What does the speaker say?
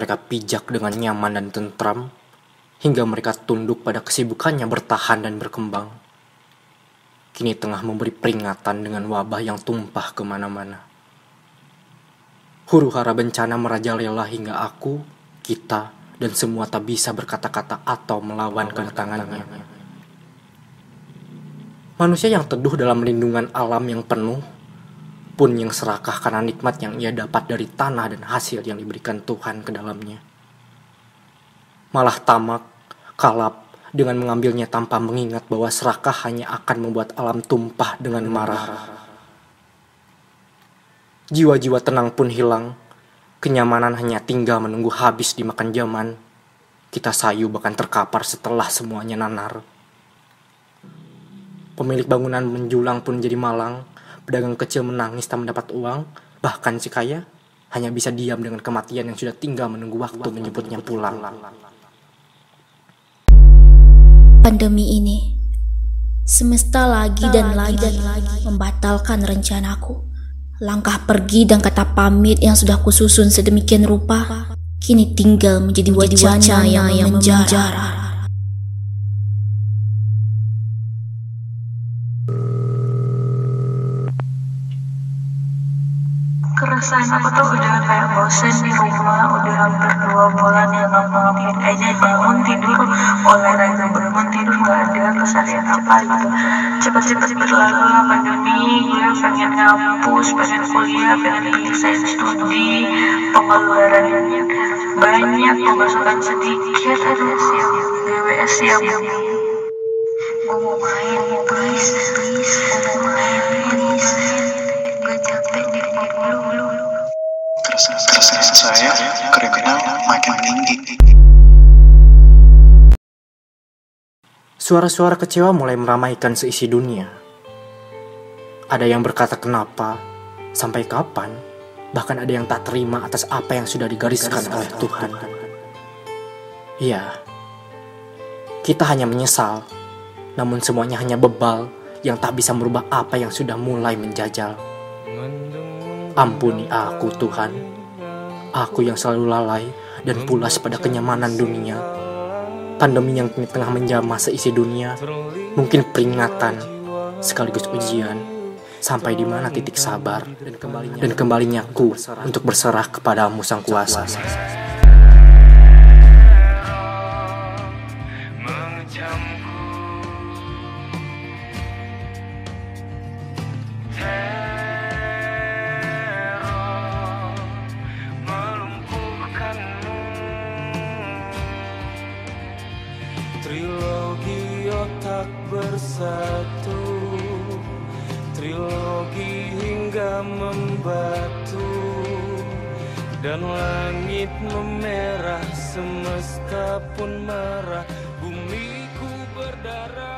mereka pijak dengan nyaman dan tentram, hingga mereka tunduk pada kesibukannya bertahan dan berkembang. Kini tengah memberi peringatan dengan wabah yang tumpah ke mana-mana. Huru hara bencana merajalela hingga aku, kita, dan semua tak bisa berkata-kata atau melawan kedatangannya. Manusia yang teduh dalam lindungan alam yang penuh, pun yang serakah karena nikmat yang ia dapat dari tanah dan hasil yang diberikan Tuhan ke dalamnya. Malah tamak, kalap, dengan mengambilnya tanpa mengingat bahwa serakah hanya akan membuat alam tumpah dengan marah. Jiwa-jiwa tenang pun hilang, kenyamanan hanya tinggal menunggu habis dimakan zaman. Kita sayu bahkan terkapar setelah semuanya nanar. Pemilik bangunan menjulang pun jadi malang, pedagang kecil menangis tak mendapat uang, bahkan si kaya hanya bisa diam dengan kematian yang sudah tinggal menunggu waktu menyebutnya pulang. Pandemi ini, semesta lagi dan lagi dan lagi membatalkan rencanaku. Langkah pergi dan kata pamit yang sudah kususun sedemikian rupa, kini tinggal menjadi wajah yang menjara. Keresahan aku tuh? Udah kayak bosen di rumah Udah hampir dua bulan ya ngapa-ngapain aja Bangun tidur, olahraga bangun tidur gak ada keseharian apa gitu. Cepet-cepet berlalu lah pandemi. Gue pengen ngampus, pengen kuliah, pengen penyelesaian studi. Pengeluarannya banyak, pemasukan sedikit. Aduh siap, GWS siap saya kriminal makin meninggi. Suara-suara kecewa mulai meramaikan seisi dunia. Ada yang berkata kenapa, sampai kapan, bahkan ada yang tak terima atas apa yang sudah digariskan oleh Tuhan. Iya, kita hanya menyesal, namun semuanya hanya bebal yang tak bisa merubah apa yang sudah mulai menjajal. Ampuni aku Tuhan, aku yang selalu lalai dan pulas pada kenyamanan dunia. Pandemi yang kini tengah menjamah seisi dunia, mungkin peringatan sekaligus ujian sampai di mana titik sabar dan kembalinya, dan kembalinya ku untuk berserah kepadamu sang kuasa. Trilogi otak bersatu. Trilogi hingga membatu. Dan langit memerah Semesta pun marah Bumiku berdarah